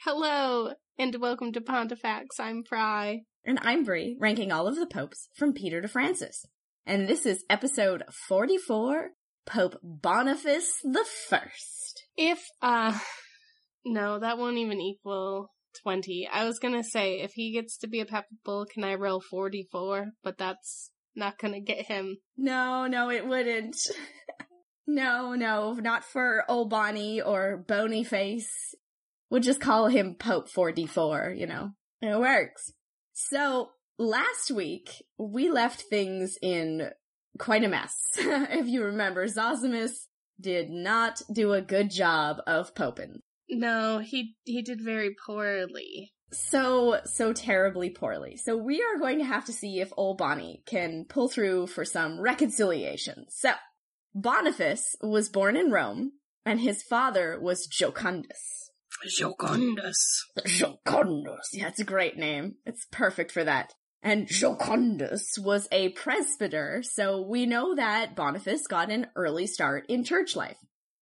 Hello, and welcome to Pontifex. I'm Fry. And I'm Brie, ranking all of the popes from Peter to Francis. And this is episode 44, Pope Boniface the First. If, uh, no, that won't even equal 20. I was gonna say, if he gets to be a papal, can I roll 44? But that's not gonna get him. No, no, it wouldn't. no, no, not for old Bonnie or Bony Face. We'll just call him Pope 44, you know. It works. So, last week, we left things in quite a mess. if you remember, Zosimus did not do a good job of poping. No, he, he did very poorly. So, so terribly poorly. So we are going to have to see if old Bonnie can pull through for some reconciliation. So, Boniface was born in Rome, and his father was Jocundus. Jocundus. Jocundus. Yeah, it's a great name. It's perfect for that. And Jocundus was a presbyter, so we know that Boniface got an early start in church life.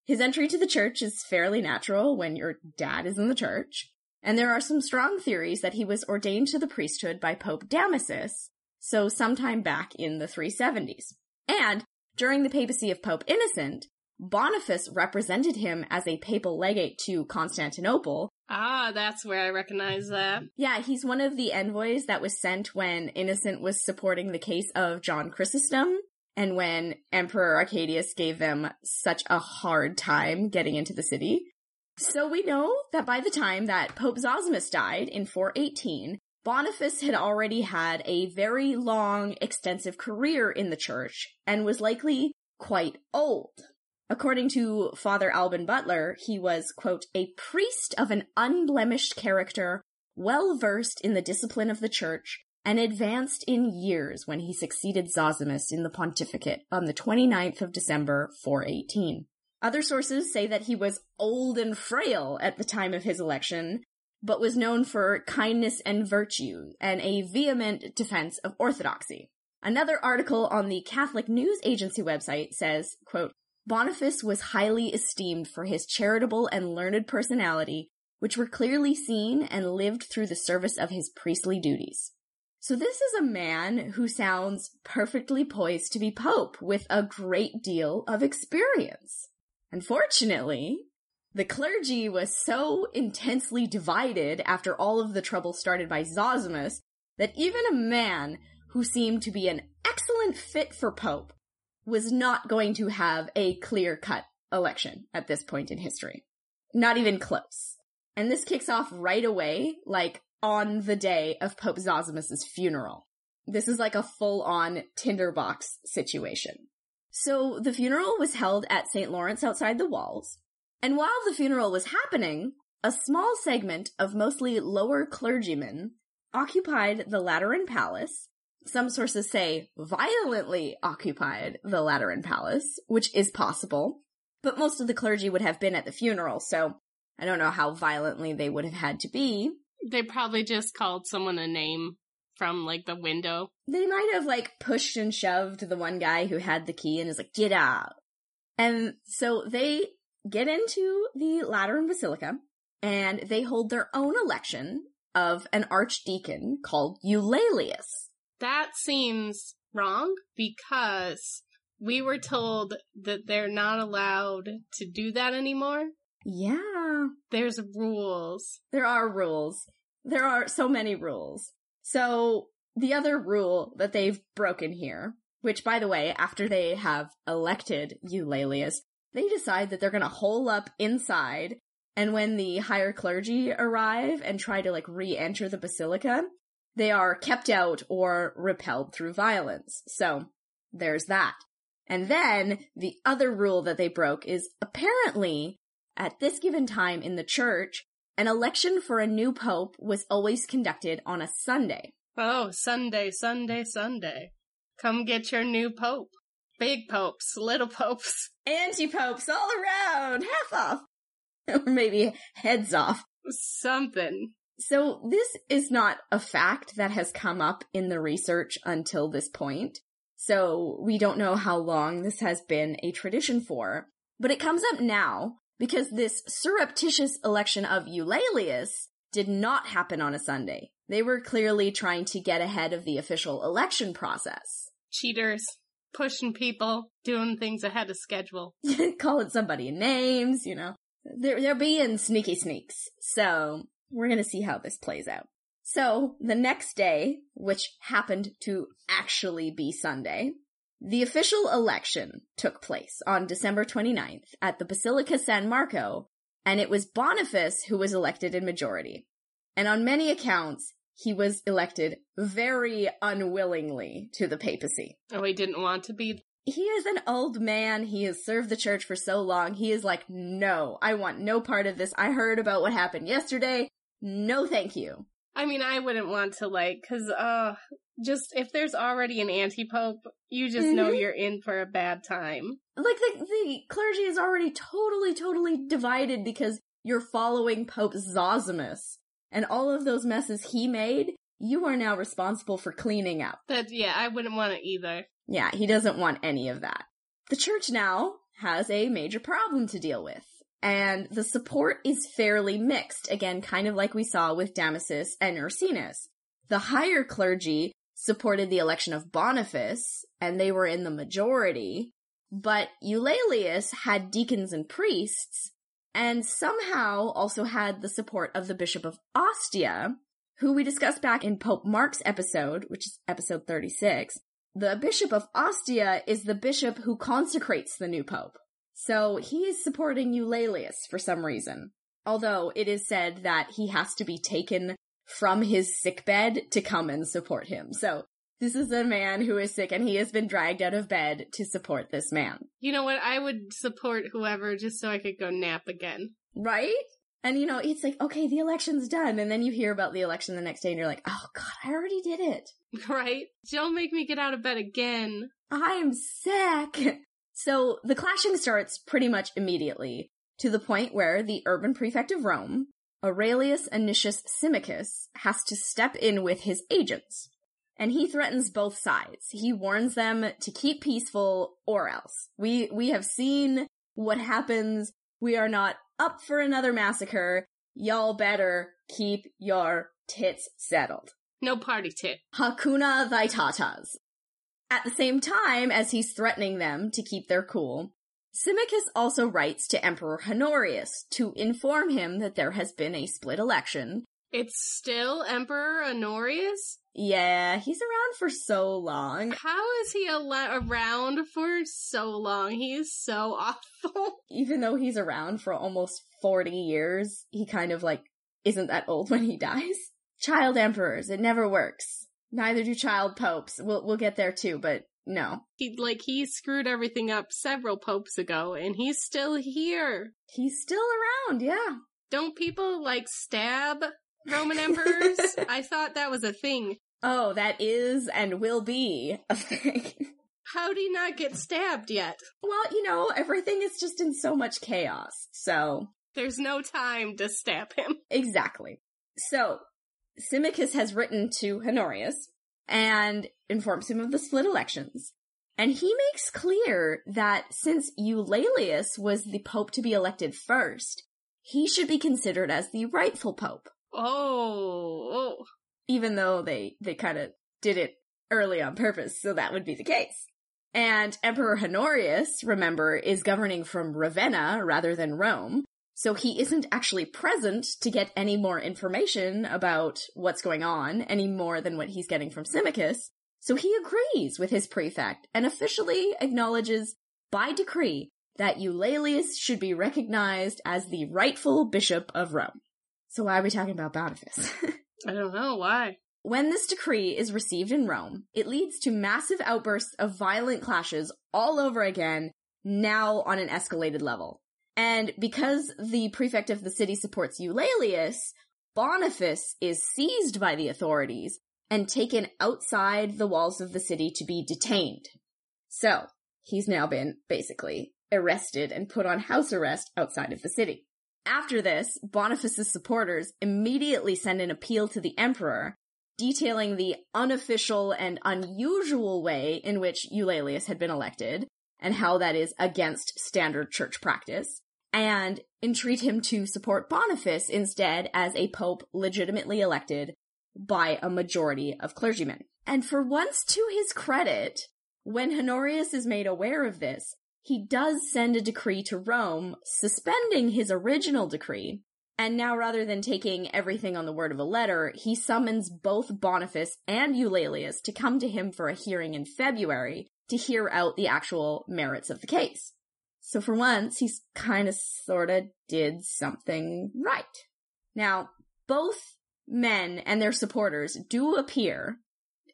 His entry to the church is fairly natural when your dad is in the church, and there are some strong theories that he was ordained to the priesthood by Pope Damasus, so sometime back in the 370s. And during the papacy of Pope Innocent, Boniface represented him as a papal legate to Constantinople. Ah, that's where I recognize that. Yeah, he's one of the envoys that was sent when Innocent was supporting the case of John Chrysostom and when Emperor Arcadius gave them such a hard time getting into the city. So we know that by the time that Pope Zosimus died in 418, Boniface had already had a very long, extensive career in the church and was likely quite old. According to Father Alban Butler, he was, quote, a priest of an unblemished character, well versed in the discipline of the church, and advanced in years when he succeeded Zosimus in the pontificate on the 29th of December 418. Other sources say that he was old and frail at the time of his election, but was known for kindness and virtue and a vehement defense of orthodoxy. Another article on the Catholic News Agency website says, quote, Boniface was highly esteemed for his charitable and learned personality, which were clearly seen and lived through the service of his priestly duties. So this is a man who sounds perfectly poised to be pope with a great deal of experience. Unfortunately, the clergy was so intensely divided after all of the trouble started by Zosimus that even a man who seemed to be an excellent fit for pope was not going to have a clear cut election at this point in history. Not even close. And this kicks off right away, like on the day of Pope Zosimus's funeral. This is like a full on tinderbox situation. So the funeral was held at St. Lawrence outside the walls. And while the funeral was happening, a small segment of mostly lower clergymen occupied the Lateran Palace some sources say violently occupied the Lateran Palace, which is possible, but most of the clergy would have been at the funeral, so I don't know how violently they would have had to be. They probably just called someone a name from like the window. They might have like pushed and shoved the one guy who had the key and is like, get out. And so they get into the Lateran Basilica and they hold their own election of an archdeacon called Eulalius that seems wrong because we were told that they're not allowed to do that anymore. Yeah. There's rules. There are rules. There are so many rules. So the other rule that they've broken here, which by the way, after they have elected Eulalius, they decide that they're gonna hole up inside and when the higher clergy arrive and try to like re-enter the basilica, they are kept out or repelled through violence. So there's that. And then the other rule that they broke is apparently at this given time in the church, an election for a new pope was always conducted on a Sunday. Oh, Sunday, Sunday, Sunday. Come get your new pope. Big popes, little popes. Anti-popes all around, half off. or maybe heads off. Something. So this is not a fact that has come up in the research until this point. So we don't know how long this has been a tradition for, but it comes up now because this surreptitious election of Eulalius did not happen on a Sunday. They were clearly trying to get ahead of the official election process. Cheaters. Pushing people, doing things ahead of schedule. Calling somebody names, you know. They're, they're being sneaky sneaks. So we're gonna see how this plays out. So the next day, which happened to actually be Sunday, the official election took place on December 29th at the Basilica San Marco, and it was Boniface who was elected in majority. And on many accounts, he was elected very unwillingly to the papacy. Oh, he didn't want to be. He is an old man. He has served the church for so long. He is like, no, I want no part of this. I heard about what happened yesterday. No, thank you. I mean, I wouldn't want to like, cause, uh, just if there's already an anti-pope, you just know Mhm. you're in for a bad time. Like the, the clergy is already totally, totally divided because you're following Pope Zosimus and all of those messes he made. You are now responsible for cleaning up. That, yeah, I wouldn't want it either. Yeah, he doesn't want any of that. The church now has a major problem to deal with. And the support is fairly mixed, again, kind of like we saw with Damasus and Ursinus. The higher clergy supported the election of Boniface, and they were in the majority, but Eulalius had deacons and priests, and somehow also had the support of the Bishop of Ostia, who we discussed back in Pope Mark's episode, which is episode 36. The Bishop of Ostia is the bishop who consecrates the new pope. So he is supporting Eulalius for some reason. Although it is said that he has to be taken from his sickbed to come and support him. So this is a man who is sick and he has been dragged out of bed to support this man. You know what? I would support whoever just so I could go nap again. Right? And you know, it's like, okay, the election's done. And then you hear about the election the next day and you're like, oh god, I already did it. Right? Don't make me get out of bed again. I'm sick. So the clashing starts pretty much immediately, to the point where the urban prefect of Rome, Aurelius Anicius Symmachus, has to step in with his agents. And he threatens both sides. He warns them to keep peaceful or else. We, we have seen what happens. We are not up for another massacre. Y'all better keep your tits settled. No party tit. Hakuna Vaitatas. At the same time as he's threatening them to keep their cool, Symmachus also writes to Emperor Honorius to inform him that there has been a split election. It's still Emperor Honorius? Yeah, he's around for so long. How is he al- around for so long? He is so awful. Even though he's around for almost 40 years, he kind of like isn't that old when he dies. Child emperors, it never works. Neither do child popes. We'll, we'll get there too, but no. He like he screwed everything up several popes ago and he's still here. He's still around, yeah. Don't people like stab Roman emperors? I thought that was a thing. Oh, that is and will be a thing. How do you not get stabbed yet? well, you know, everything is just in so much chaos. So, There's no time to stab him. exactly. So, Symmachus has written to Honorius and informs him of the split elections. And he makes clear that since Eulalius was the pope to be elected first, he should be considered as the rightful pope. Oh, oh. even though they they kind of did it early on purpose, so that would be the case. And Emperor Honorius, remember, is governing from Ravenna rather than Rome, so he isn't actually present to get any more information about what's going on, any more than what he's getting from Symmachus. So he agrees with his prefect and officially acknowledges by decree that Eulalius should be recognized as the rightful bishop of Rome. So why are we talking about Boniface? I don't know why. When this decree is received in Rome, it leads to massive outbursts of violent clashes all over again, now on an escalated level. And because the prefect of the city supports Eulalius, Boniface is seized by the authorities and taken outside the walls of the city to be detained. So, he's now been basically arrested and put on house arrest outside of the city. After this, Boniface's supporters immediately send an appeal to the emperor detailing the unofficial and unusual way in which Eulalius had been elected and how that is against standard church practice, and entreat him to support Boniface instead as a pope legitimately elected by a majority of clergymen. And for once to his credit, when Honorius is made aware of this, he does send a decree to Rome suspending his original decree. And now rather than taking everything on the word of a letter, he summons both Boniface and Eulalius to come to him for a hearing in February to hear out the actual merits of the case. So for once, he's kind of sorta did something right. Now, both men and their supporters do appear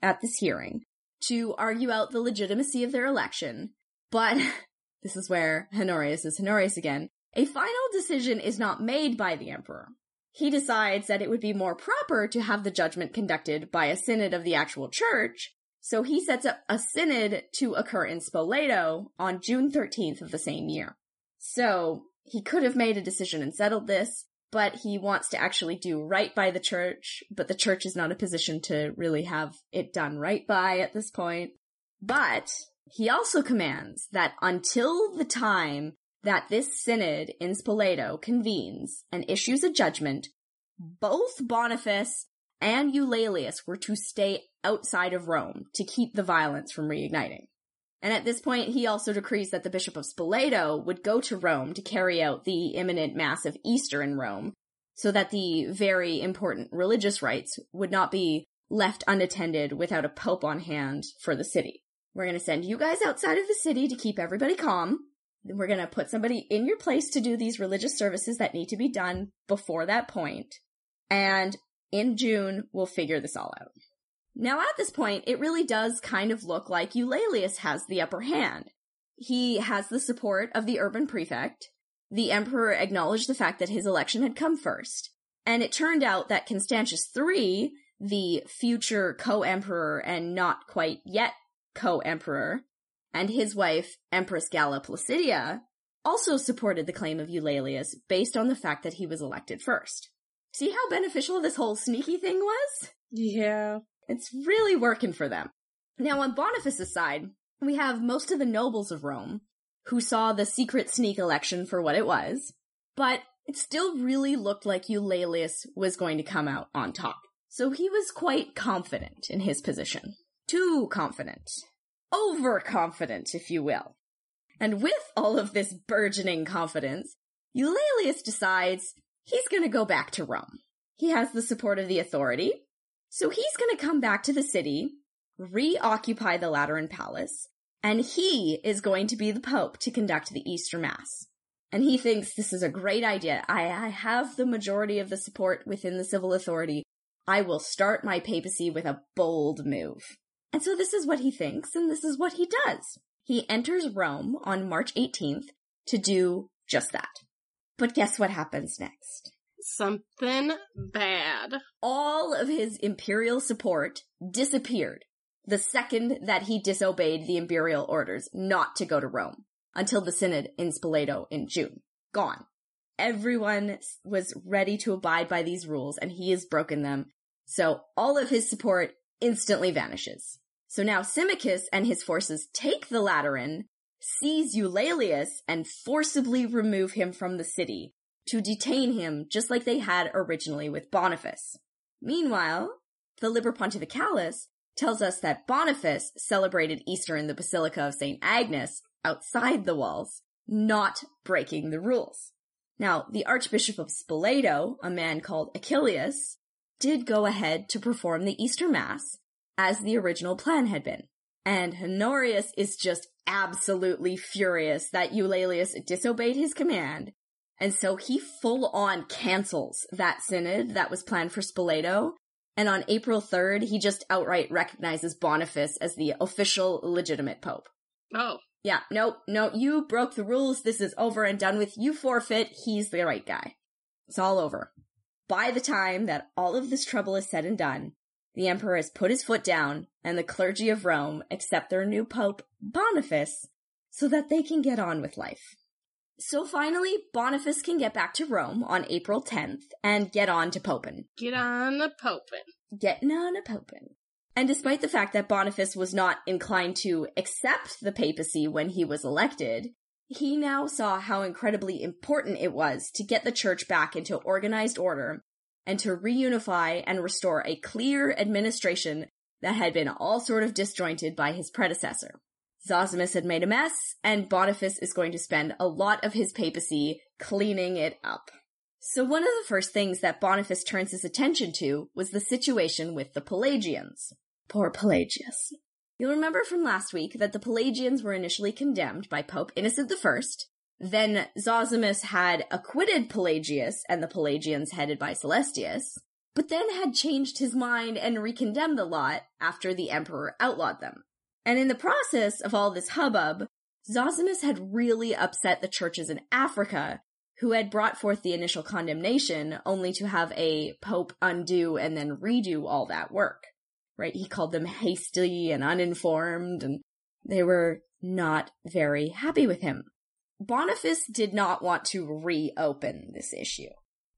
at this hearing to argue out the legitimacy of their election, but this is where Honorius is Honorius again. A final decision is not made by the emperor. He decides that it would be more proper to have the judgment conducted by a synod of the actual church, so he sets up a synod to occur in Spoleto on June 13th of the same year. So he could have made a decision and settled this, but he wants to actually do right by the church, but the church is not in a position to really have it done right by at this point. But he also commands that until the time that this synod in Spoleto convenes and issues a judgment, both Boniface and Eulalius were to stay outside of Rome to keep the violence from reigniting. And at this point, he also decrees that the Bishop of Spoleto would go to Rome to carry out the imminent Mass of Easter in Rome, so that the very important religious rites would not be left unattended without a pope on hand for the city. We're going to send you guys outside of the city to keep everybody calm. We're going to put somebody in your place to do these religious services that need to be done before that point. And in June, we'll figure this all out. Now at this point, it really does kind of look like Eulalius has the upper hand. He has the support of the urban prefect. The emperor acknowledged the fact that his election had come first. And it turned out that Constantius III, the future co-emperor and not quite yet co-emperor, and his wife, Empress Galla Placidia, also supported the claim of Eulalius based on the fact that he was elected first. See how beneficial this whole sneaky thing was? Yeah. It's really working for them. Now, on Boniface's side, we have most of the nobles of Rome who saw the secret sneak election for what it was, but it still really looked like Eulalius was going to come out on top. So he was quite confident in his position. Too confident. Overconfident, if you will. And with all of this burgeoning confidence, Eulalius decides he's gonna go back to Rome. He has the support of the authority, so he's going to come back to the city, reoccupy the Lateran Palace, and he is going to be the Pope to conduct the Easter Mass. And he thinks this is a great idea. I, I have the majority of the support within the civil authority. I will start my papacy with a bold move. And so this is what he thinks, and this is what he does. He enters Rome on March 18th to do just that. But guess what happens next? Something bad. All of his imperial support disappeared the second that he disobeyed the imperial orders not to go to Rome until the synod in Spoleto in June. Gone. Everyone was ready to abide by these rules and he has broken them. So all of his support instantly vanishes. So now Symmachus and his forces take the Lateran, seize Eulalius, and forcibly remove him from the city, to detain him just like they had originally with Boniface. Meanwhile, the Liber Pontificalis tells us that Boniface celebrated Easter in the Basilica of St. Agnes outside the walls, not breaking the rules. Now, the Archbishop of Spoleto, a man called Achillius, did go ahead to perform the Easter Mass as the original plan had been. And Honorius is just absolutely furious that Eulalius disobeyed his command and so he full on cancels that synod that was planned for Spoleto. And on April 3rd, he just outright recognizes Boniface as the official legitimate pope. Oh. Yeah, nope, no, you broke the rules. This is over and done with. You forfeit. He's the right guy. It's all over. By the time that all of this trouble is said and done, the emperor has put his foot down and the clergy of Rome accept their new pope, Boniface, so that they can get on with life. So finally, Boniface can get back to Rome on April 10th and get on to Popin. Get on the popin. Getting on a Popin. And despite the fact that Boniface was not inclined to accept the papacy when he was elected, he now saw how incredibly important it was to get the church back into organized order and to reunify and restore a clear administration that had been all sort of disjointed by his predecessor. Zosimus had made a mess, and Boniface is going to spend a lot of his papacy cleaning it up. So one of the first things that Boniface turns his attention to was the situation with the Pelagians. Poor Pelagius. You'll remember from last week that the Pelagians were initially condemned by Pope Innocent I. Then Zosimus had acquitted Pelagius and the Pelagians headed by Celestius, but then had changed his mind and recondemned the lot after the emperor outlawed them. And in the process of all this hubbub, Zosimus had really upset the churches in Africa, who had brought forth the initial condemnation only to have a pope undo and then redo all that work. Right? He called them hasty and uninformed, and they were not very happy with him. Boniface did not want to reopen this issue,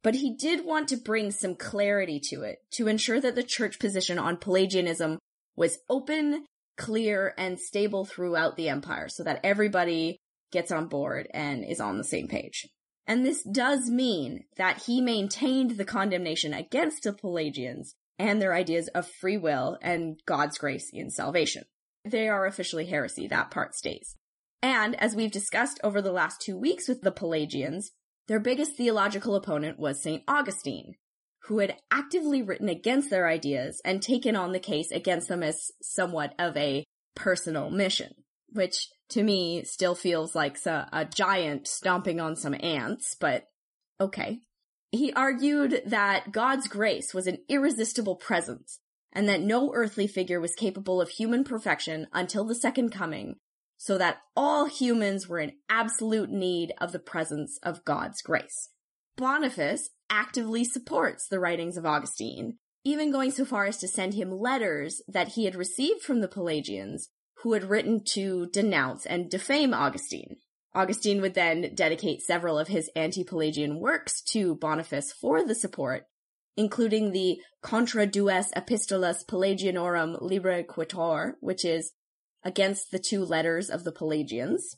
but he did want to bring some clarity to it to ensure that the church position on Pelagianism was open, clear, and stable throughout the empire so that everybody gets on board and is on the same page. And this does mean that he maintained the condemnation against the Pelagians and their ideas of free will and God's grace in salvation. They are officially heresy, that part stays. And as we've discussed over the last two weeks with the Pelagians, their biggest theological opponent was St. Augustine, who had actively written against their ideas and taken on the case against them as somewhat of a personal mission, which to me still feels like a, a giant stomping on some ants, but okay. He argued that God's grace was an irresistible presence and that no earthly figure was capable of human perfection until the second coming, so that all humans were in absolute need of the presence of God's grace. Boniface actively supports the writings of Augustine, even going so far as to send him letters that he had received from the Pelagians who had written to denounce and defame Augustine. Augustine would then dedicate several of his anti-Pelagian works to Boniface for the support, including the Contra Duas Epistolas Pelagianorum Libri Quattuor, which is against the two letters of the Pelagians.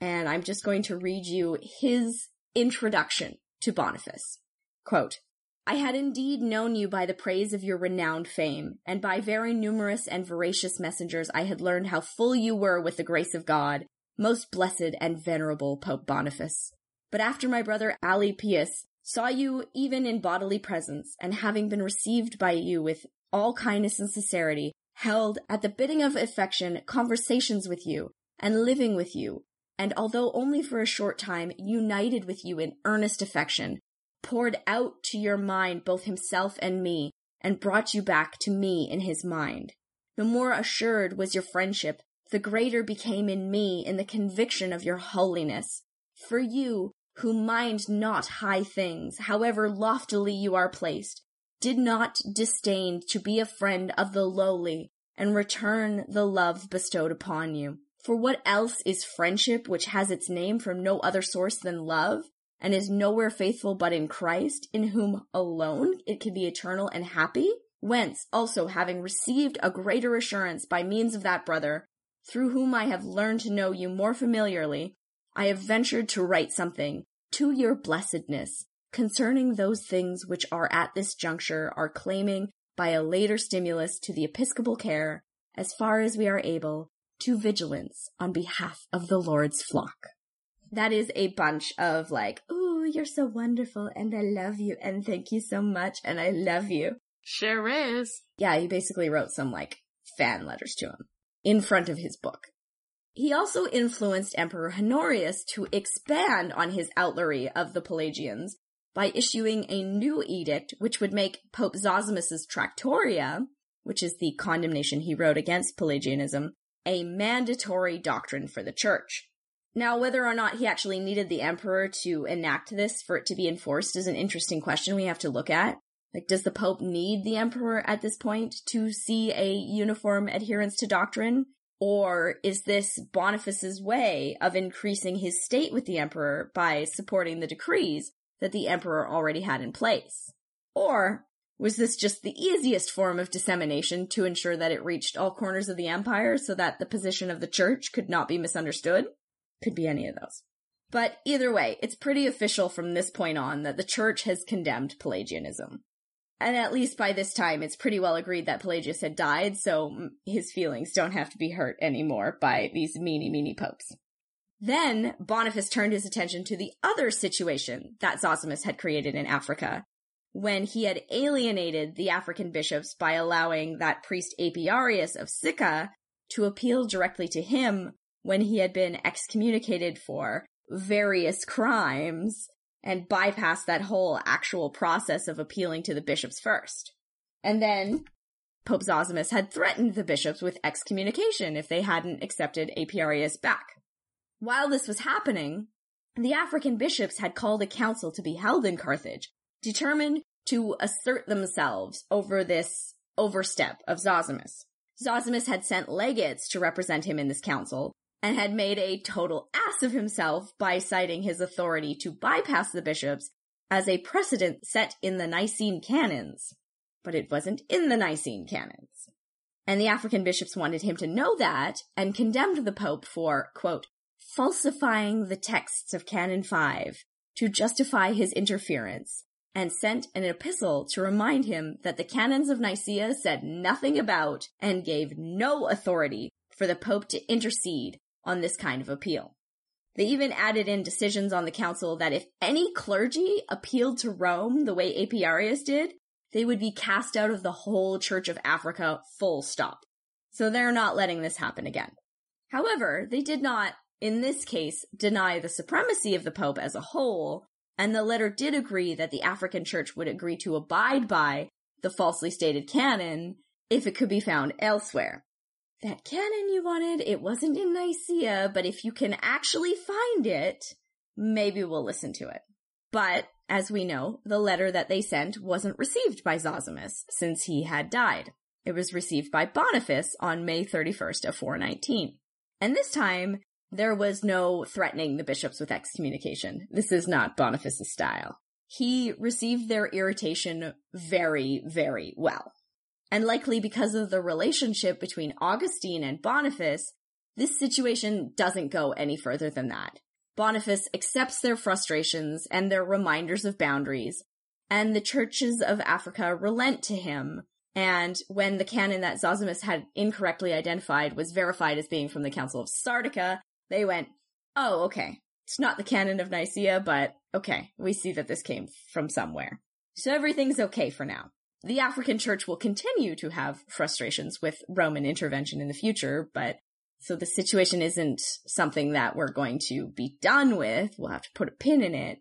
And I'm just going to read you his introduction to Boniface. Quote, I had indeed known you by the praise of your renowned fame, and by very numerous and veracious messengers I had learned how full you were with the grace of God, most blessed and venerable Pope Boniface. But after my brother Alypius saw you even in bodily presence, and having been received by you with all kindness and sincerity, held at the bidding of affection conversations with you, and living with you, and although only for a short time, united with you in earnest affection, poured out to your mind both himself and me, and brought you back to me in his mind. The more assured was your friendship, the greater became in me in the conviction of your holiness. For you, who mind not high things, however loftily you are placed, did not disdain to be a friend of the lowly and return the love bestowed upon you. For what else is friendship which has its name from no other source than love? And is nowhere faithful but in Christ, in whom alone it can be eternal and happy? Whence, also having received a greater assurance by means of that brother, through whom I have learned to know you more familiarly, I have ventured to write something to your blessedness concerning those things which are at this juncture are claiming by a later stimulus to the episcopal care, as far as we are able, to vigilance on behalf of the Lord's flock that is a bunch of like, "Ooh, you're so wonderful and I love you and thank you so much and I love you." Sure is. Yeah, he basically wrote some like fan letters to him in front of his book. He also influenced Emperor Honorius to expand on his outlawry of the Pelagians by issuing a new edict which would make Pope Zosimus's Tractoria, which is the condemnation he wrote against Pelagianism, a mandatory doctrine for the church. Now, whether or not he actually needed the emperor to enact this for it to be enforced is an interesting question we have to look at. Like, does the Pope need the emperor at this point to see a uniform adherence to doctrine? Or is this Boniface's way of increasing his state with the emperor by supporting the decrees that the emperor already had in place? Or was this just the easiest form of dissemination to ensure that it reached all corners of the empire so that the position of the church could not be misunderstood? Could be any of those. But either way, it's pretty official from this point on that the church has condemned Pelagianism. And at least by this time, it's pretty well agreed that Pelagius had died, so his feelings don't have to be hurt anymore by these meany, meany popes. Then Boniface turned his attention to the other situation that Zosimus had created in Africa, when he had alienated the African bishops by allowing that priest Apiarius of Sicca to appeal directly to him when he had been excommunicated for various crimes and bypassed that whole actual process of appealing to the bishops first. And then Pope Zosimus had threatened the bishops with excommunication if they hadn't accepted Apiarius back. While this was happening, the African bishops had called a council to be held in Carthage, determined to assert themselves over this overstep of Zosimus. Zosimus had sent legates to represent him in this council, and had made a total ass of himself by citing his authority to bypass the bishops as a precedent set in the Nicene canons. But it wasn't in the Nicene canons. And the African bishops wanted him to know that and condemned the Pope for, quote, falsifying the texts of Canon 5 to justify his interference and sent an epistle to remind him that the canons of Nicaea said nothing about and gave no authority for the Pope to intercede on this kind of appeal. They even added in decisions on the council that if any clergy appealed to Rome the way Apiarius did, they would be cast out of the whole Church of Africa full stop. So they're not letting this happen again. However, they did not, in this case, deny the supremacy of the Pope as a whole, and the letter did agree that the African Church would agree to abide by the falsely stated canon if it could be found elsewhere that canon you wanted, it wasn't in Nicaea, but if you can actually find it, maybe we'll listen to it. But, as we know, the letter that they sent wasn't received by Zosimus, since he had died. It was received by Boniface on May 31st of 419. And this time, there was no threatening the bishops with excommunication. This is not Boniface's style. He received their irritation very, very well. And likely because of the relationship between Augustine and Boniface, this situation doesn't go any further than that. Boniface accepts their frustrations and their reminders of boundaries, and the churches of Africa relent to him. And when the canon that Zosimus had incorrectly identified was verified as being from the Council of Sardica, they went, oh, okay. It's not the canon of Nicaea, but okay, we see that this came from somewhere. So everything's okay for now the African church will continue to have frustrations with Roman intervention in the future, but so the situation isn't something that we're going to be done with. We'll have to put a pin in it,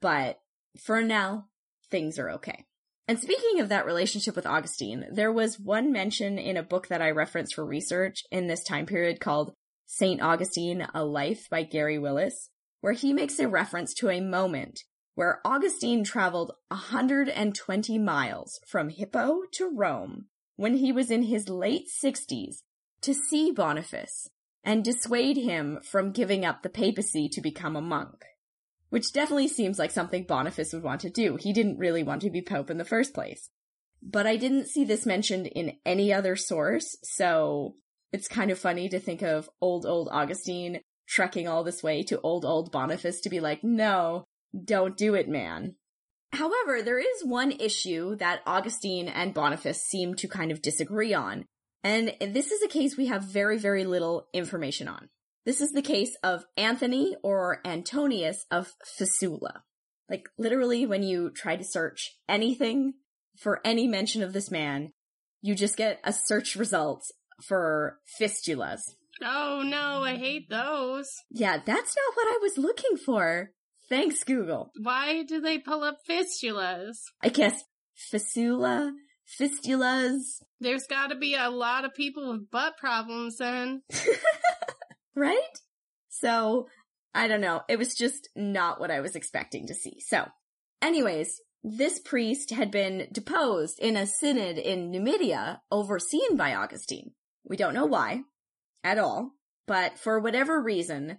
but for now, things are okay. And speaking of that relationship with Augustine, there was one mention in a book that I referenced for research in this time period called St. Augustine, A Life by Gary Willis, where he makes a reference to a moment where Augustine traveled 120 miles from Hippo to Rome when he was in his late 60s to see Boniface and dissuade him from giving up the papacy to become a monk. Which definitely seems like something Boniface would want to do. He didn't really want to be pope in the first place. But I didn't see this mentioned in any other source, so it's kind of funny to think of old, old Augustine trekking all this way to old, old Boniface to be like, no, don't do it, man. However, there is one issue that Augustine and Boniface seem to kind of disagree on, and this is a case we have very, very little information on. This is the case of Anthony or Antonius of Fussala. Like, literally, when you try to search anything for any mention of this man, you just get a search result for fistulas. Oh no, I hate those. Yeah, that's not what I was looking for. Thanks, Google. Why do they pull up fistulas? I guess fistula, fistulas. There's gotta be a lot of people with butt problems then. right? So, I don't know. It was just not what I was expecting to see. So, anyways, this priest had been deposed in a synod in Numidia overseen by Augustine. We don't know why. at all, but for whatever reason,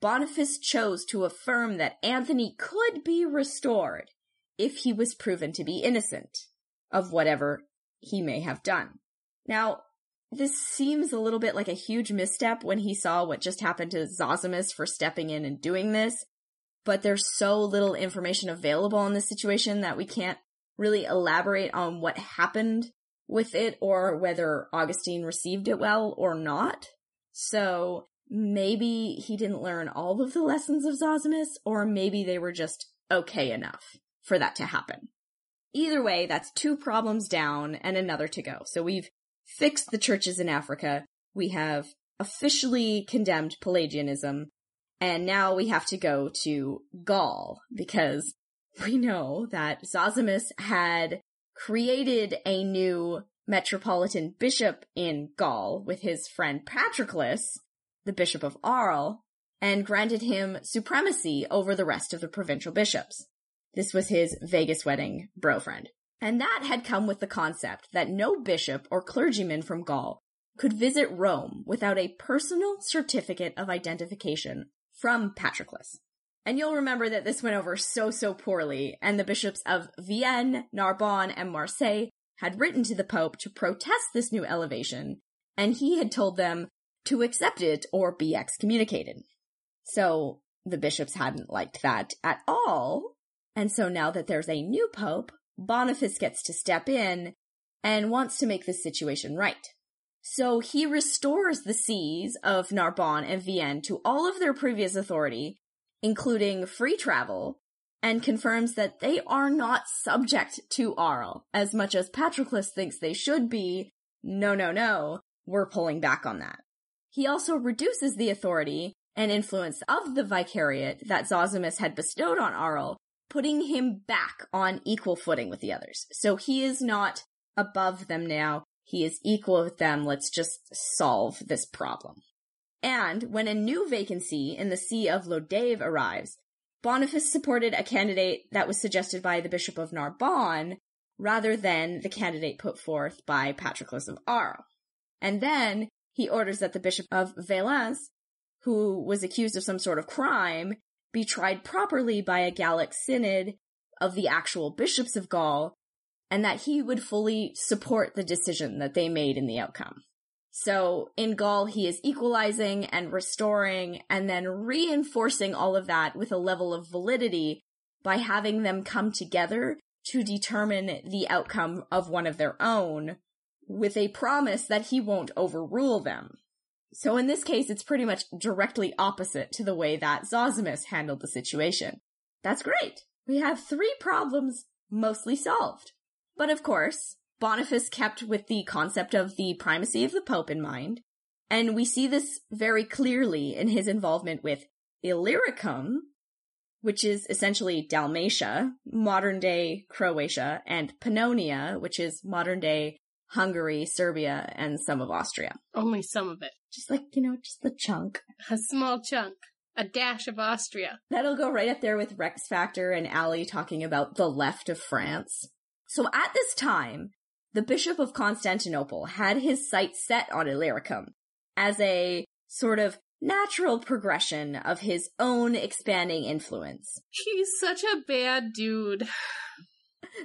Boniface chose to affirm that Anthony could be restored if he was proven to be innocent of whatever he may have done. Now, this seems a little bit like a huge misstep when he saw what just happened to Zosimus for stepping in and doing this, but there's so little information available in this situation that we can't really elaborate on what happened with it or whether Augustine received it well or not. So maybe he didn't learn all of the lessons of Zosimus, or maybe they were just okay enough for that to happen. Either way, that's two problems down and another to go. So we've fixed the churches in Africa. We have officially condemned Pelagianism. And now we have to go to Gaul because we know that Zosimus had created a new metropolitan bishop in Gaul with his friend Patroclus, the bishop of Arles, and granted him supremacy over the rest of the provincial bishops. This was his Vegas wedding bro friend. And that had come with the concept that no bishop or clergyman from Gaul could visit Rome without a personal certificate of identification from Patroclus. And you'll remember that this went over so, so poorly, and the bishops of Vienne, Narbonne, and Marseille had written to the Pope to protest this new elevation, and he had told them to accept it or be excommunicated. So the bishops hadn't liked that at all, and so now that there's a new Pope, Boniface gets to step in and wants to make the situation right. So he restores the sees of Narbonne and Vienne to all of their previous authority, including free travel, and confirms that they are not subject to Arles as much as Patroclus thinks they should be. No, no, no, we're pulling back on that. He also reduces the authority and influence of the vicariate that Zosimus had bestowed on Arles putting him back on equal footing with the others. So he is not above them now. He is equal with them. Let's just solve this problem. And when a new vacancy in the See of Lodève arrives, Boniface supported a candidate that was suggested by the Bishop of Narbonne rather than the candidate put forth by Patroclus of Arles. And then he orders that the Bishop of Valence, who was accused of some sort of crime, be tried properly by a Gallic synod of the actual bishops of Gaul, and that he would fully support the decision that they made in the outcome. So in Gaul, he is equalizing and restoring and then reinforcing all of that with a level of validity by having them come together to determine the outcome of one of their own with a promise that he won't overrule them. So in this case, it's pretty much directly opposite to the way that Zosimus handled the situation. That's great. We have three problems mostly solved. But of course, Boniface kept with the concept of the primacy of the Pope in mind, and we see this very clearly in his involvement with Illyricum, which is essentially Dalmatia, modern day Croatia, and Pannonia, which is modern day Hungary, Serbia, and some of Austria. Only some of it. Just like, you know, just the chunk. A small chunk. A dash of Austria. That'll go right up there with Rex Factor and Ali talking about the left of France. So at this time, the Bishop of Constantinople had his sights set on Illyricum as a sort of natural progression of his own expanding influence. He's such a bad dude.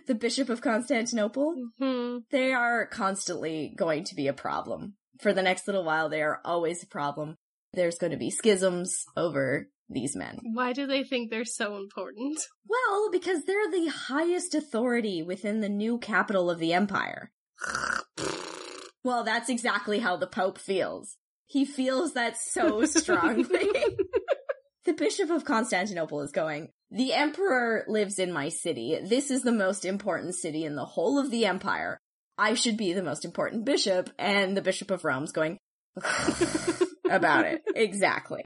The Bishop of Constantinople, hmm they are constantly going to be a problem. For the next little while, they are always a problem. There's going to be schisms over these men. Why do they think they're so important? Well, because they're the highest authority within the new capital of the empire. Well, that's exactly how the Pope feels. He feels that so strongly. the Bishop of Constantinople is going, the Emperor lives in my city. This is the most important city in the whole of the empire. I should be the most important bishop. And the Bishop of Rome's going, about it. Exactly.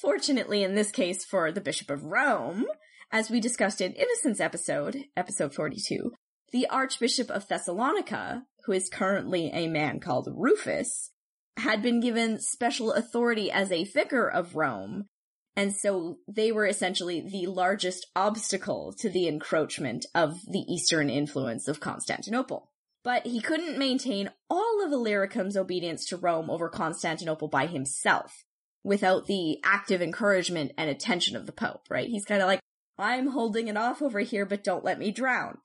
Fortunately, in this case for the Bishop of Rome, as we discussed in Innocent's episode, episode 42, the Archbishop of Thessalonica, who is currently a man called Rufus, had been given special authority as a vicar of Rome, and so they were essentially the largest obstacle to the encroachment of the Eastern influence of Constantinople. But he couldn't maintain all of Illyricum's obedience to Rome over Constantinople by himself without the active encouragement and attention of the Pope, right? He's kind of like, I'm holding it off over here, but don't let me drown.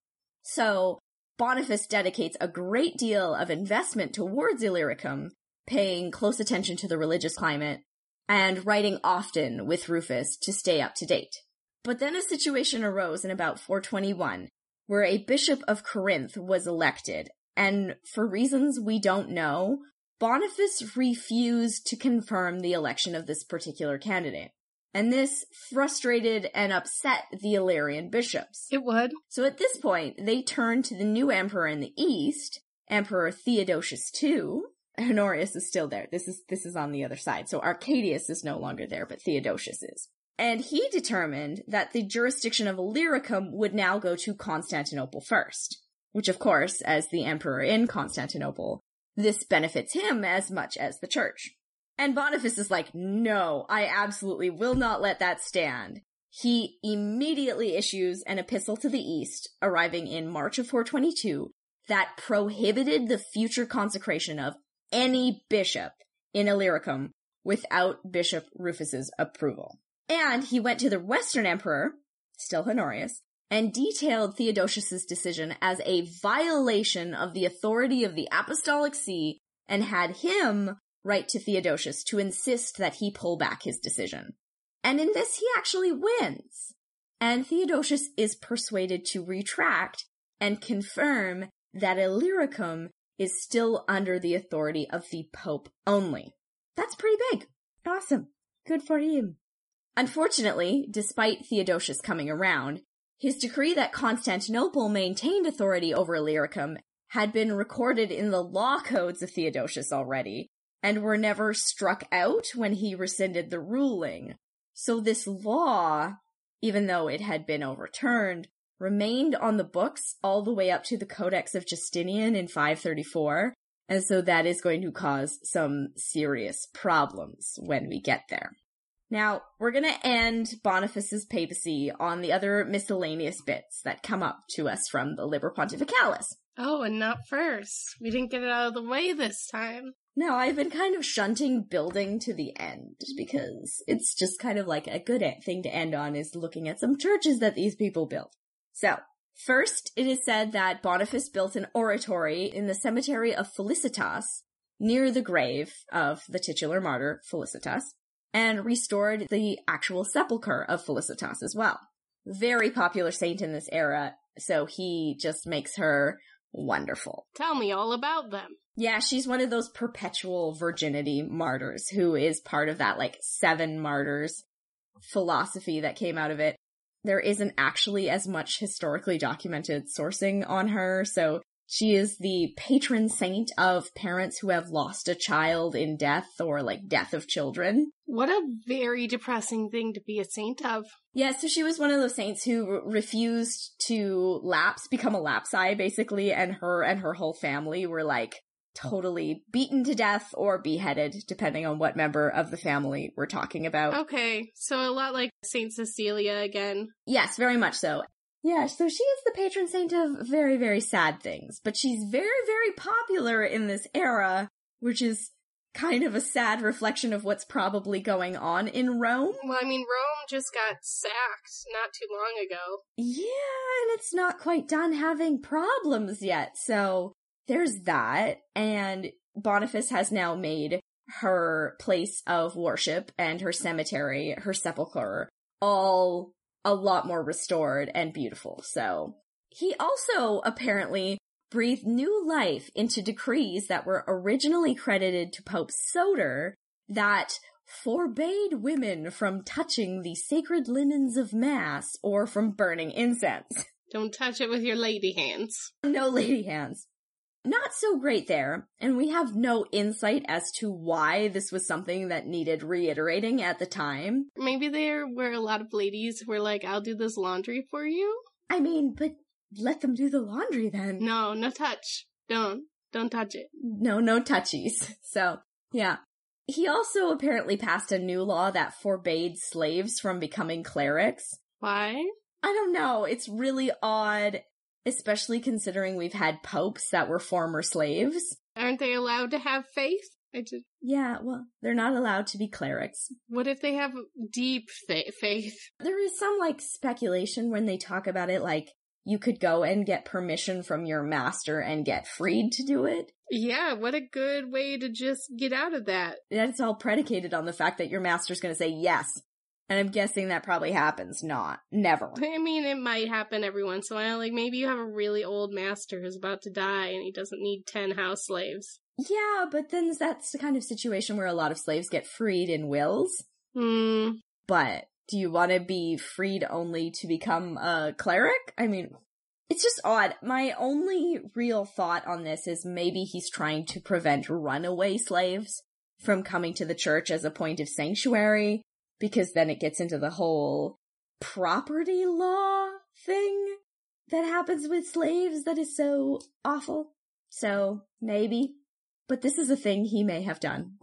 So Boniface dedicates a great deal of investment towards Illyricum, paying close attention to the religious climate and writing often with Rufus to stay up to date. But then a situation arose in about 421 where a bishop of Corinth was elected, and for reasons we don't know, Boniface refused to confirm the election of this particular candidate. And this frustrated and upset the Illyrian bishops. It would. So at this point, they turned to the new emperor in the east, Emperor Theodosius II. Honorius is still there. This is, this is on the other side. So Arcadius is no longer there, but Theodosius is. And he determined that the jurisdiction of Illyricum would now go to Constantinople first. Which of course, as the emperor in Constantinople, this benefits him as much as the church. And Boniface is like, no, I absolutely will not let that stand. He immediately issues an epistle to the East, arriving in March of 422, that prohibited the future consecration of any bishop in Illyricum without Bishop Rufus's approval. And he went to the Western Emperor, still Honorius, and detailed Theodosius's decision as a violation of the authority of the Apostolic See and had him write to Theodosius to insist that he pull back his decision. And in this, he actually wins. And Theodosius is persuaded to retract and confirm that Illyricum is still under the authority of the Pope only. That's pretty big. Awesome. Good for him. Unfortunately, despite Theodosius coming around, his decree that Constantinople maintained authority over Illyricum had been recorded in the law codes of Theodosius already, and were never struck out when he rescinded the ruling. So this law, even though it had been overturned, remained on the books all the way up to the Codex of Justinian in 534, and so that is going to cause some serious problems when we get there. Now, we're gonna end Boniface's papacy on the other miscellaneous bits that come up to us from the Liber Pontificalis. Oh, and not first. We didn't get it out of the way this time. No, I've been kind of shunting building to the end because it's just kind of like a good thing to end on is looking at some churches that these people built. So, first, it is said that Boniface built an oratory in the cemetery of Felicitas near the grave of the titular martyr Felicitas and restored the actual sepulchre of Felicitas as well. Very popular saint in this era, so he just makes her wonderful. Tell me all about them. Yeah, she's one of those perpetual virginity martyrs who is part of that like seven martyrs philosophy that came out of it. There isn't actually as much historically documented sourcing on her, so she is the patron saint of parents who have lost a child in death or like death of children. What a very depressing thing to be a saint of. Yeah, so she was one of those saints who re- refused to lapse, become a lapsi basically, and her and her whole family were like totally beaten to death or beheaded, depending on what member of the family we're talking about. Okay, so a lot like Saint Cecilia again. Yes, very much so. Yeah, so she is the patron saint of very, very sad things, but she's very, very popular in this era, which is kind of a sad reflection of what's probably going on in Rome. Well, I mean, Rome just got sacked not too long ago. Yeah, and it's not quite done having problems yet, so there's that. And Boniface has now made her place of worship and her cemetery, her sepulchre, all a lot more restored and beautiful. So he also apparently breathed new life into decrees that were originally credited to Pope Soter that forbade women from touching the sacred linens of mass or from burning incense. Don't touch it with your lady hands. No lady hands. Not so great there, and we have no insight as to why this was something that needed reiterating at the time. Maybe there were a lot of ladies who were like, I'll do this laundry for you. I mean, but let them do the laundry then. No, no touch. Don't. Don't touch it. No, no touchies. So, yeah. He also apparently passed a new law that forbade slaves from becoming clerics. Why? I don't know. It's really odd. Especially considering we've had popes that were former slaves. Aren't they allowed to have faith? I just, Yeah, well, they're not allowed to be clerics. what if they have deep fa- faith? There is some like speculation when they talk about it, like you could go and get permission from your master and get freed to do it. Yeah, what a good way to just get out of that. That's all predicated on the fact that your master's going to say yes. And I'm guessing that probably happens not. Never. I mean, it might happen every once in a while. Like maybe you have a really old master who's about to die and he doesn't need 10 house slaves. Yeah, but then that's the kind of situation where a lot of slaves get freed in wills. Hmm. But do you want to be freed only to become a cleric? I mean, it's just odd. My only real thought on this is maybe he's trying to prevent runaway slaves from coming to the church as a point of sanctuary, because then it gets into the whole property law thing that happens with slaves that is so awful. So, maybe. But this is a thing he may have done.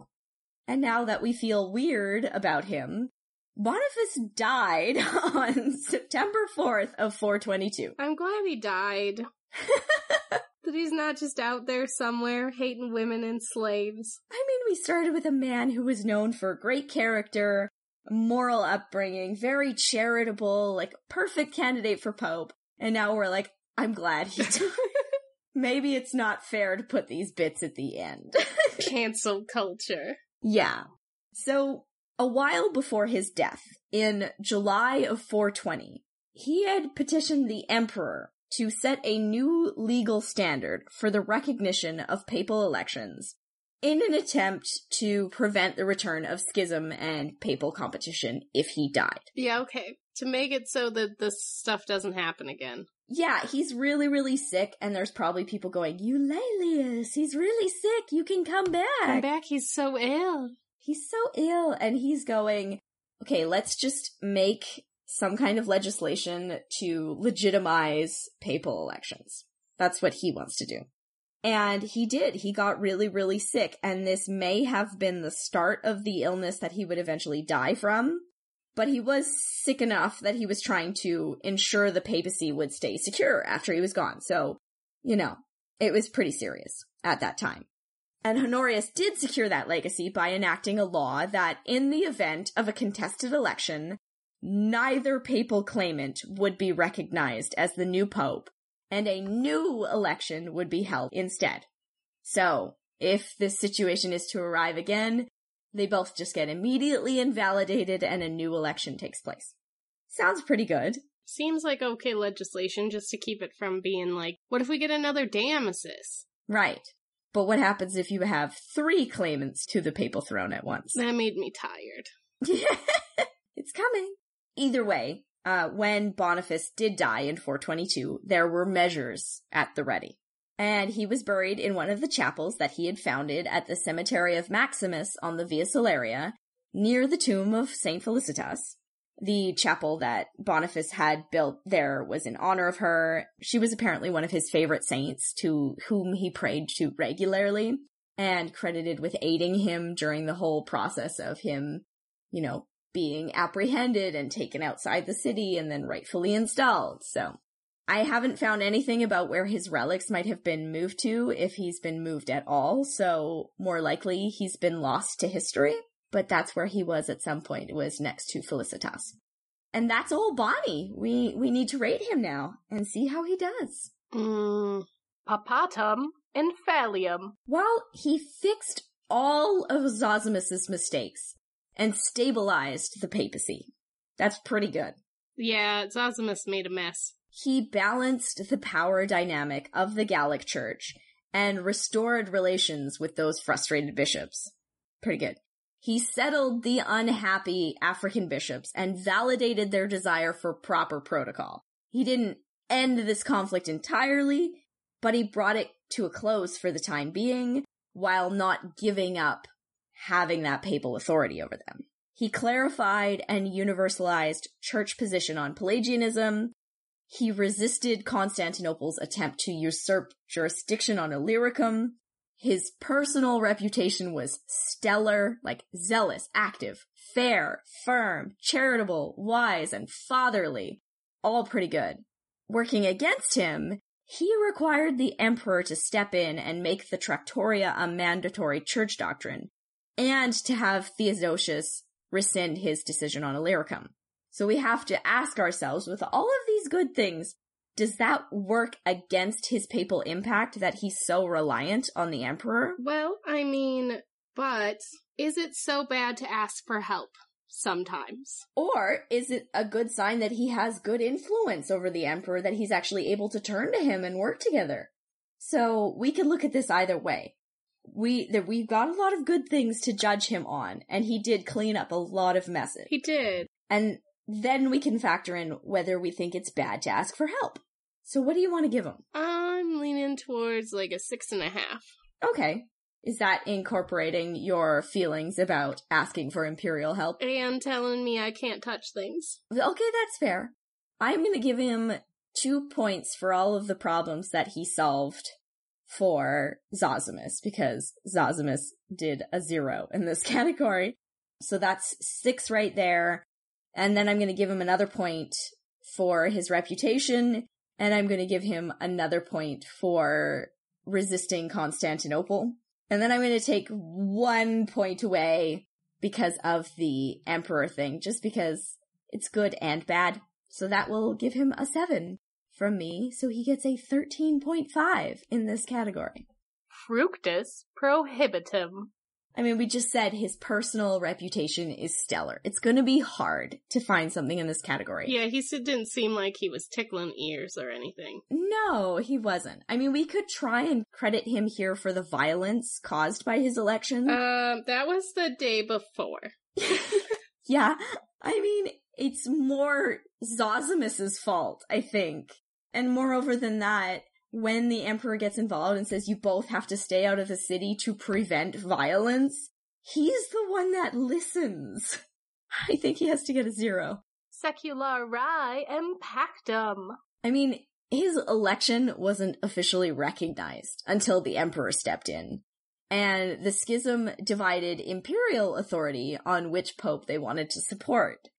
And now that we feel weird about him, Boniface died on September 4th of 422. I'm glad he died. that he's not just out there somewhere hating women and slaves. I mean, we started with a man who was known for great character, moral upbringing, very charitable, like perfect candidate for Pope. And now we're like, I'm glad he died. Maybe it's not fair to put these bits at the end. Cancel culture. yeah. So, a while before his death, in July of 420, he had petitioned the emperor to set a new legal standard for the recognition of papal elections in an attempt to prevent the return of schism and papal competition if he died. Yeah, okay. To make it so that this stuff doesn't happen again. Yeah, he's really, really sick, and there's probably people going, Eulalius, he's really sick, you can come back. Come back, he's so ill. He's so ill, and he's going, okay, let's just make some kind of legislation to legitimize papal elections. That's what he wants to do. And he did. He got really, really sick, and this may have been the start of the illness that he would eventually die from. But he was sick enough that he was trying to ensure the papacy would stay secure after he was gone. So, you know, it was pretty serious at that time. And Honorius did secure that legacy by enacting a law that in the event of a contested election, neither papal claimant would be recognized as the new pope, and a new election would be held instead. So, if this situation is to arrive again, they both just get immediately invalidated and a new election takes place. Sounds pretty good. Seems like okay legislation just to keep it from being like, what if we get another Damasus? Right. But what happens if you have three claimants to the papal throne at once? That made me tired. it's coming. Either way, uh, when Boniface did die in 422, there were measures at the ready. And he was buried in one of the chapels that he had founded at the cemetery of Maximus on the Via Salaria, near the tomb of Saint Felicitas. The chapel that Boniface had built there was in honor of her. She was apparently one of his favorite saints to whom he prayed to regularly and credited with aiding him during the whole process of him, you know, being apprehended and taken outside the city and then rightfully installed. So I haven't found anything about where his relics might have been moved to, if he's been moved at all, so more likely he's been lost to history. But that's where he was at some point. It was next to Felicitas. And that's old Bonnie. We we need to rate him now and see how he does. Mm, papatum infallium. Well, he fixed all of Zosimus's mistakes and stabilized the papacy. That's pretty good. Yeah, Zosimus made a mess. He balanced the power dynamic of the Gallic Church and restored relations with those frustrated bishops. Pretty good. He settled the unhappy African bishops and validated their desire for proper protocol. He didn't end this conflict entirely, but he brought it to a close for the time being while not giving up having that papal authority over them. He clarified and universalized church position on Pelagianism. He resisted Constantinople's attempt to usurp jurisdiction on Illyricum. His personal reputation was stellar, like zealous, active, fair, firm, charitable, wise, and fatherly. All pretty good. Working against him, he required the emperor to step in and make the Tractoria a mandatory church doctrine, and to have Theodosius rescind his decision on Illyricum. So we have to ask ourselves, with all of these good things, does that work against his papal impact that he's so reliant on the emperor? Well, I mean, but is it so bad to ask for help sometimes? Or is it a good sign that he has good influence over the emperor that he's actually able to turn to him and work together? So we can look at this either way. We that we've got a lot of good things to judge him on, and he did clean up a lot of messes. He did. And then we can factor in whether we think it's bad to ask for help. So what do you want to give him? I'm leaning towards like a six and a half. Okay. Is that incorporating your feelings about asking for imperial help? And telling me I can't touch things. Okay, that's fair. I'm going to give him two points for all of the problems that he solved for Zosimus because Zosimus did a zero in this category. So that's six right there. And then I'm going to give him another point for his reputation. And I'm going to give him another point for resisting Constantinople. And then I'm going to take one point away because of the emperor thing, just because it's good and bad. So that will give him a seven from me. So he gets a 13.5 in this category. Fructus prohibitum. I mean, we just said his personal reputation is stellar. It's going to be hard to find something in this category. Yeah, he didn't seem like he was tickling ears or anything. No, he wasn't. I mean, we could try and credit him here for the violence caused by his election. Uh, that was the day before. yeah, I mean, it's more Zosimus's fault, I think. And moreover than that, when the emperor gets involved and says you both have to stay out of the city to prevent violence, he's the one that listens. I think he has to get a zero. Seculari impactum. I mean, his election wasn't officially recognized until the emperor stepped in. And the schism divided imperial authority on which pope they wanted to support.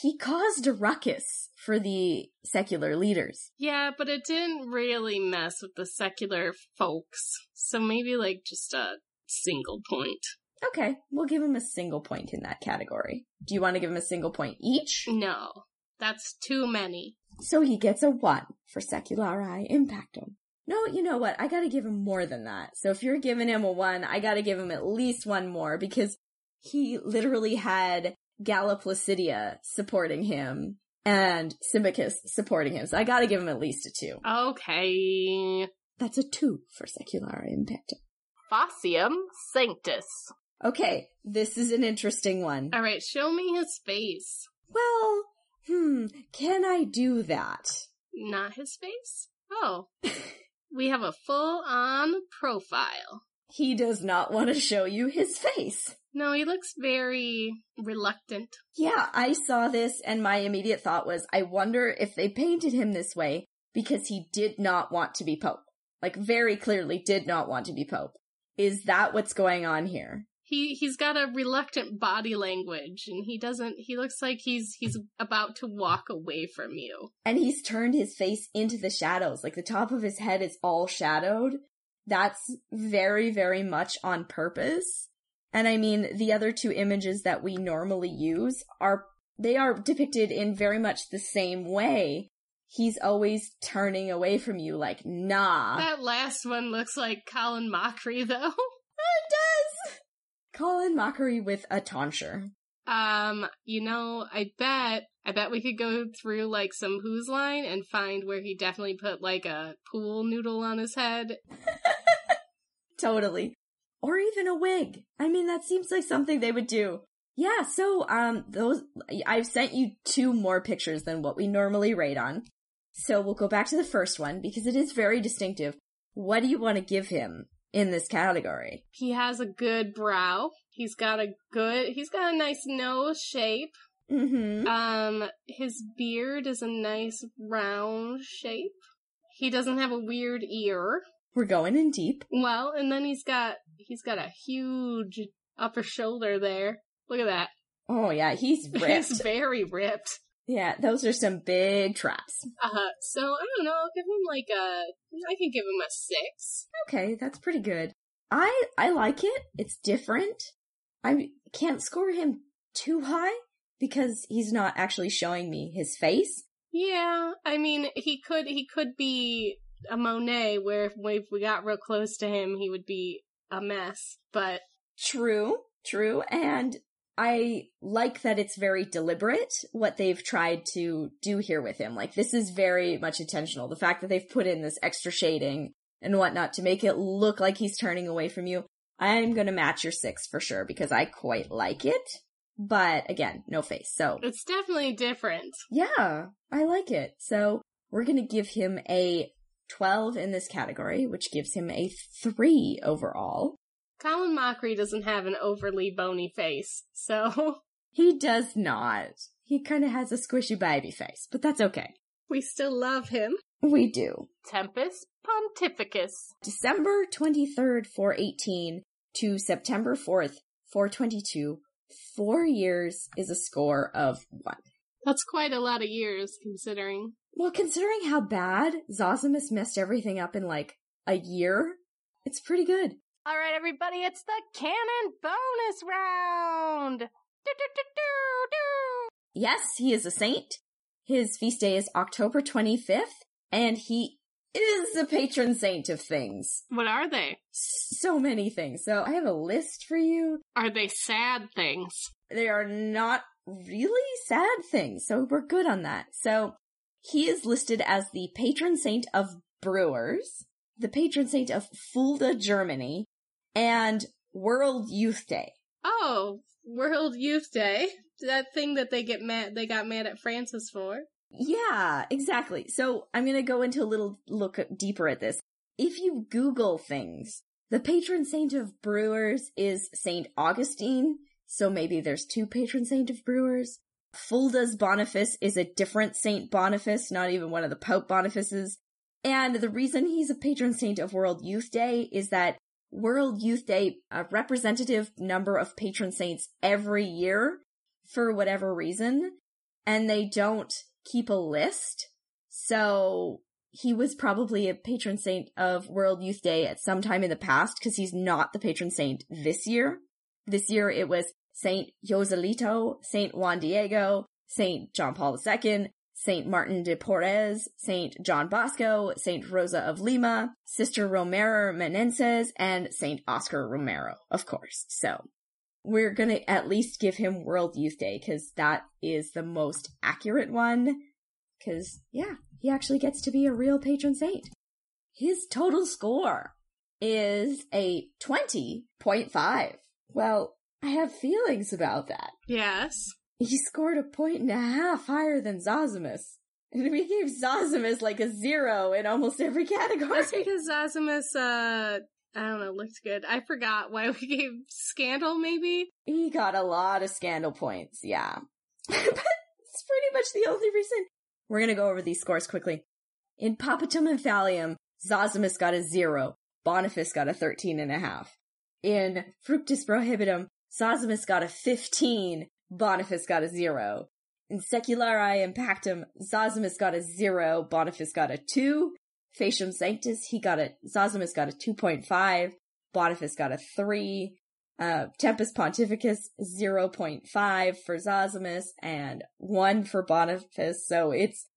He caused a ruckus for the secular leaders. Yeah, but it didn't really mess with the secular folks. So maybe like just a single point. Okay, we'll give him a single point in that category. Do you want to give him a single point each? No, that's too many. So he gets a one for Seculari Impactum. No, you know what? I gotta give him more than that. So if you're giving him a one, I gotta give him at least one more because he literally had Galla Placidia supporting him and Symmachus supporting him. So I gotta give him at least a two. Okay. That's a two for Seculari Impactum. Facium Sanctus. Okay, this is an interesting one. Alright, show me his face. Well, hmm, can I do that? Not his face? Oh. we have a full on profile. He does not want to show you his face. No, he looks very reluctant. Yeah, I saw this and my immediate thought was, I wonder if they painted him this way because he did not want to be Pope. Like, very clearly did not want to be Pope. Is that what's going on here? He, he's got a reluctant body language and he doesn't, he looks like he's, he's about to walk away from you. And he's turned his face into the shadows. Like, the top of his head is all shadowed. That's very, very much on purpose. And I mean, the other two images that we normally use are, they are depicted in very much the same way. He's always turning away from you like, nah. That last one looks like Colin Mochrie though. it does! Colin Mochrie with a tonsure. Um, you know, I bet, I bet we could go through like some Whose line and find where he definitely put like a pool noodle on his head. totally or even a wig. I mean, that seems like something they would do. Yeah, so um those I've sent you two more pictures than what we normally rate on. So we'll go back to the first one because it is very distinctive. What do you want to give him in this category? He has a good brow. He's got a good he's got a nice nose shape. Mm-hmm. Um his beard is a nice round shape. He doesn't have a weird ear. We're going in deep. Well, and then he's got he's got a huge upper shoulder there. Look at that. Oh yeah, he's ripped. he's very ripped. Yeah, those are some big traps. Uh, so I don't know. I'll give him like a. I can give him a six. Okay, that's pretty good. I I like it. It's different. I can't score him too high because he's not actually showing me his face. Yeah, I mean, he could he could be a Monet, where if we, if we got real close to him, he would be a mess. But True, true, and I like that it's very deliberate what they've tried to do here with him. Like this is very much intentional. The fact that they've put in this extra shading and whatnot to make it look like he's turning away from you. I'm gonna match your six for sure because I quite like it. But again, no face. So it's definitely different. yeah, I like it. So we're gonna give him a 12 in this category, which gives him a 3 overall. Colin Mochrie doesn't have an overly bony face, so He does not. He kind of has a squishy baby face, but that's okay. we still love him. We do. Tempus Pontificus. December 23rd, 418 to September 4th, 422. Four years is a score of one. That's quite a lot of years, considering. Well, considering how bad Zosimus messed everything up in like a year, it's pretty good. All right, everybody, it's the canon bonus round. Do, do, do, do, do. Yes, he is a saint. His feast day is October 25th, and he is the patron saint of things. What are they? So many things. So I have a list for you. Are they sad things? They are not really sad things, so we're good on that. So he is listed as the patron saint of brewers, the patron saint of Fulda, Germany, and World Youth Day. Oh, World Youth Day. That thing that they get mad they got mad at Francis for. Yeah, exactly. So I'm going to go into a little look deeper at this. If you Google things, the patron saint of brewers is Saint Augustine. So maybe there's two patron saint of brewers. Fulda's Boniface is a different Saint Boniface, not even one of the Pope Bonifaces. And the reason he's a patron saint of World Youth Day is that World Youth Day, a representative number of patron saints every year for whatever reason, and they don't keep a list. So he was probably a patron saint of World Youth Day at some time in the past because he's not the patron saint this year. This year it was Saint Joselito, Saint Juan Diego, Saint John Paul II, Saint Martin de Porres, Saint John Bosco, Saint Rosa of Lima, Sister Romero Menendez, and Saint Oscar Romero, of course. So we're gonna at least give him World Youth Day because that is the most accurate one. Because, yeah, he actually gets to be a real patron saint. His total score is a 20.5. Well, I have feelings about that. Yes. He scored a point and a half higher than Zosimus. And we gave Zosimus like a zero in almost every category. That's because Zosimus, uh, I don't know, looked good. I forgot why we gave Scandal, maybe? He got a lot of scandal points, yeah. but it's pretty much the only reason. We're gonna go over these scores quickly. In Papatum Infallium, Zosimus got a zero. Boniface got a thirteen and a half. In Fructus Prohibitum, Zosimus got a 15. Boniface got a zero. In Seculari Impactum, Zosimus got a zero. Boniface got a two. Facium Sanctus, he got a, Zosimus got a 2.5. Boniface got a three. Uh, Tempus Pontificus, 0.5 for Zosimus and one for Boniface. So it's,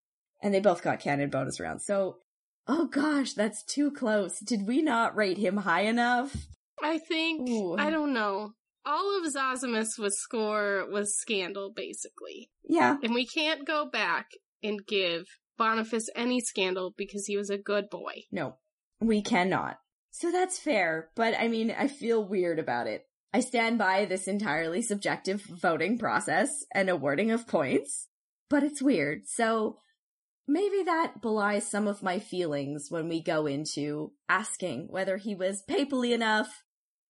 and they both got canon bonus rounds. So, oh gosh, that's too close. Did we not rate him high enough? I think, Ooh. I don't know. All of Zosimus was score was Scandal, basically. Yeah. And we can't go back and give Boniface any Scandal because he was a good boy. No, we cannot. So that's fair, but I mean, I feel weird about it. I stand by this entirely subjective voting process and awarding of points, but it's weird. So maybe that belies some of my feelings when we go into asking whether he was papally enough,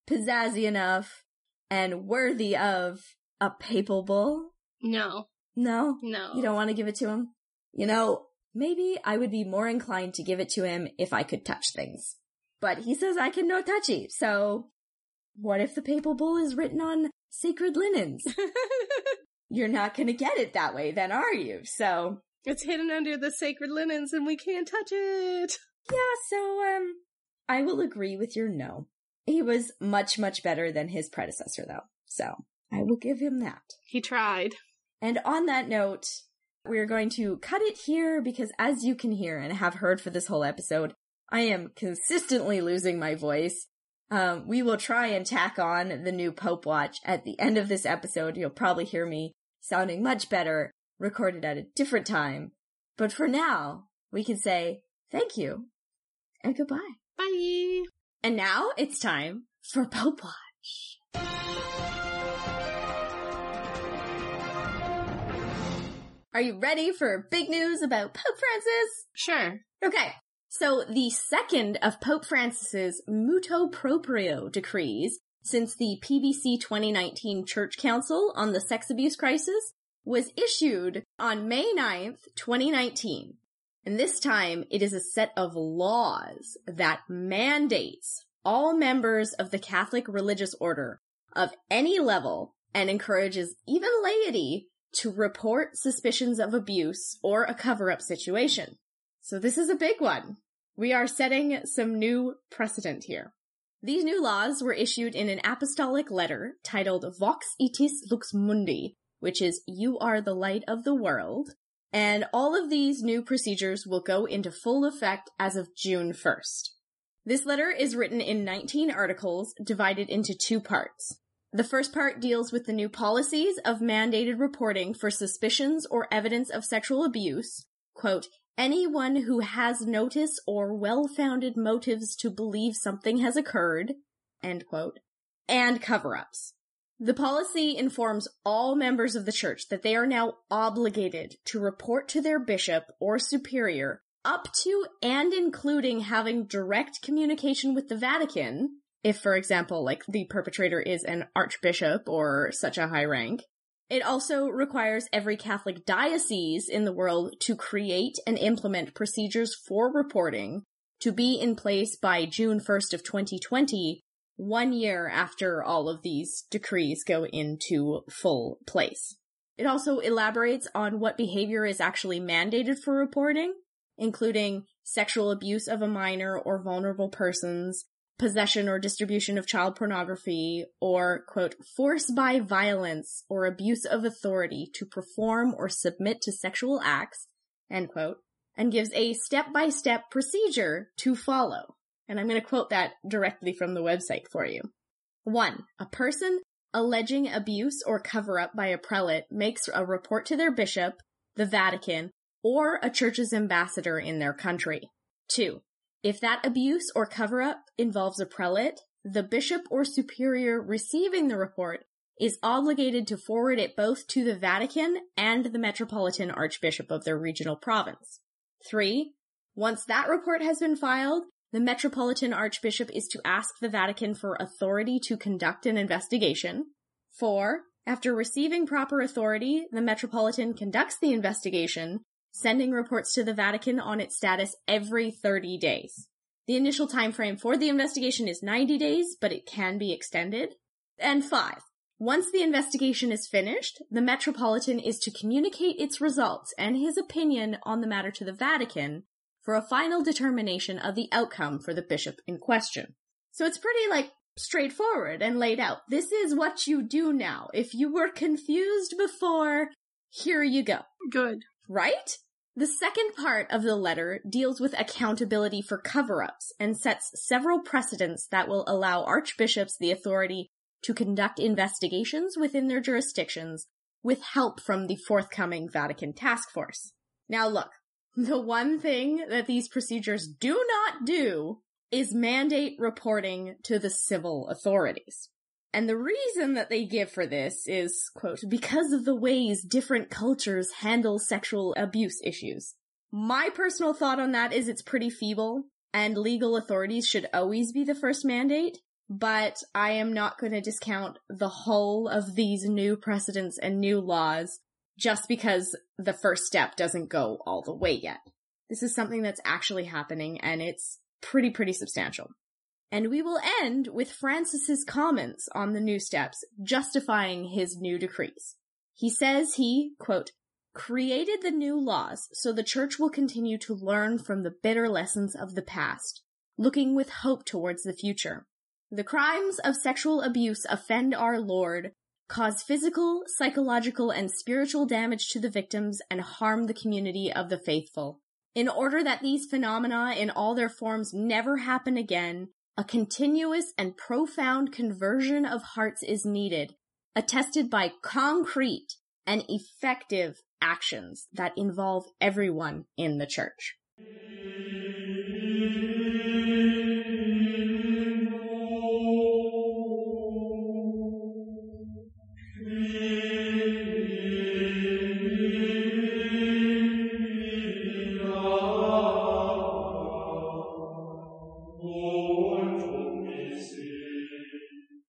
pizzazzy enough, and worthy of a papal bull. No, No, no. you don't want to give it to him? You know, maybe I would be more inclined to give it to him if I could touch things. But he says I can no touchy, so what if the papal bull is written on sacred linens? you're not gonna get it that way then, are you? So. It's hidden under the sacred linens and we can't touch it. Yeah, so, um, I will agree with your no. He was much, much better than his predecessor, though. So, I will give him that. He tried. And on that note, we're going to cut it here because as you can hear and have heard for this whole episode, I am consistently losing my voice. Um, we will try and tack on the new Pope Watch at the end of this episode. You'll probably hear me sounding much better, recorded at a different time. But for now, we can say thank you and goodbye. Bye. And now it's time for Pope Watch. Are you ready for big news about Pope Francis? Sure. Okay. So the second of Pope Francis's Motu Proprio decrees since the PBC 2019 Church Council on the Sex Abuse Crisis was issued on May 9th, 2019. And this time it is a set of laws that mandates all members of the Catholic religious order of any level and encourages even laity to report suspicions of abuse or a cover-up situation. So this is a big one. We are setting some new precedent here. These new laws were issued in an apostolic letter titled Vos Estis Lux Mundi, which is You Are the Light of the World, and all of these new procedures will go into full effect as of June 1st. This letter is written in 19 articles divided into two parts. The first part deals with the new policies of mandated reporting for suspicions or evidence of sexual abuse. Quote, anyone who has notice or well-founded motives to believe something has occurred, end quote, and cover-ups. The policy informs all members of the church that they are now obligated to report to their bishop or superior up to and including having direct communication with the Vatican if, for example, like the perpetrator is an archbishop or such a high rank. It also requires every Catholic diocese in the world to create and implement procedures for reporting to be in place by June 1st of 2020, one year after all of these decrees go into full place. It also elaborates on what behavior is actually mandated for reporting, including sexual abuse of a minor or vulnerable persons, possession or distribution of child pornography, or, quote, force by violence or abuse of authority to perform or submit to sexual acts, end quote, and gives a step-by-step procedure to follow. And I'm going to quote that directly from the website for you. One, a person alleging abuse or cover up by a prelate makes a report to their bishop, the Vatican, or a church's ambassador in their country. Two, if that abuse or cover up involves a prelate, the bishop or superior receiving the report is obligated to forward it both to the Vatican and the metropolitan archbishop of their regional province. Three, once that report has been filed, the metropolitan archbishop is to ask the Vatican for authority to conduct an investigation. Four, after receiving proper authority, the metropolitan conducts the investigation sending reports to the Vatican on its status every 30 days. The initial time frame for the investigation is 90 days, but it can be extended. And five, once the investigation is finished, the Metropolitan is to communicate its results and his opinion on the matter to the Vatican for a final determination of the outcome for the bishop in question. So it's pretty like straightforward and laid out. This is what you do now. If you were confused before, here you go. Good. Right? The second part of the letter deals with accountability for cover-ups and sets several precedents that will allow archbishops the authority to conduct investigations within their jurisdictions with help from the forthcoming Vatican task force. Now look, the one thing that these procedures do not do is mandate reporting to the civil authorities. And the reason that they give for this is, quote, because of the ways different cultures handle sexual abuse issues. My personal thought on that is it's pretty feeble, and legal authorities should always be the first mandate, but I am not going to discount the whole of these new precedents and new laws just because the first step doesn't go all the way yet. This is something that's actually happening, and it's pretty, pretty substantial. And we will end with Francis's comments on the new steps, justifying his new decrees. He says he, quote, created the new laws so the church will continue to learn from the bitter lessons of the past, looking with hope towards the future. The crimes of sexual abuse offend our Lord, cause physical, psychological, and spiritual damage to the victims, and harm the community of the faithful. In order that these phenomena in all their forms never happen again, a continuous and profound conversion of hearts is needed, attested by concrete and effective actions that involve everyone in the church.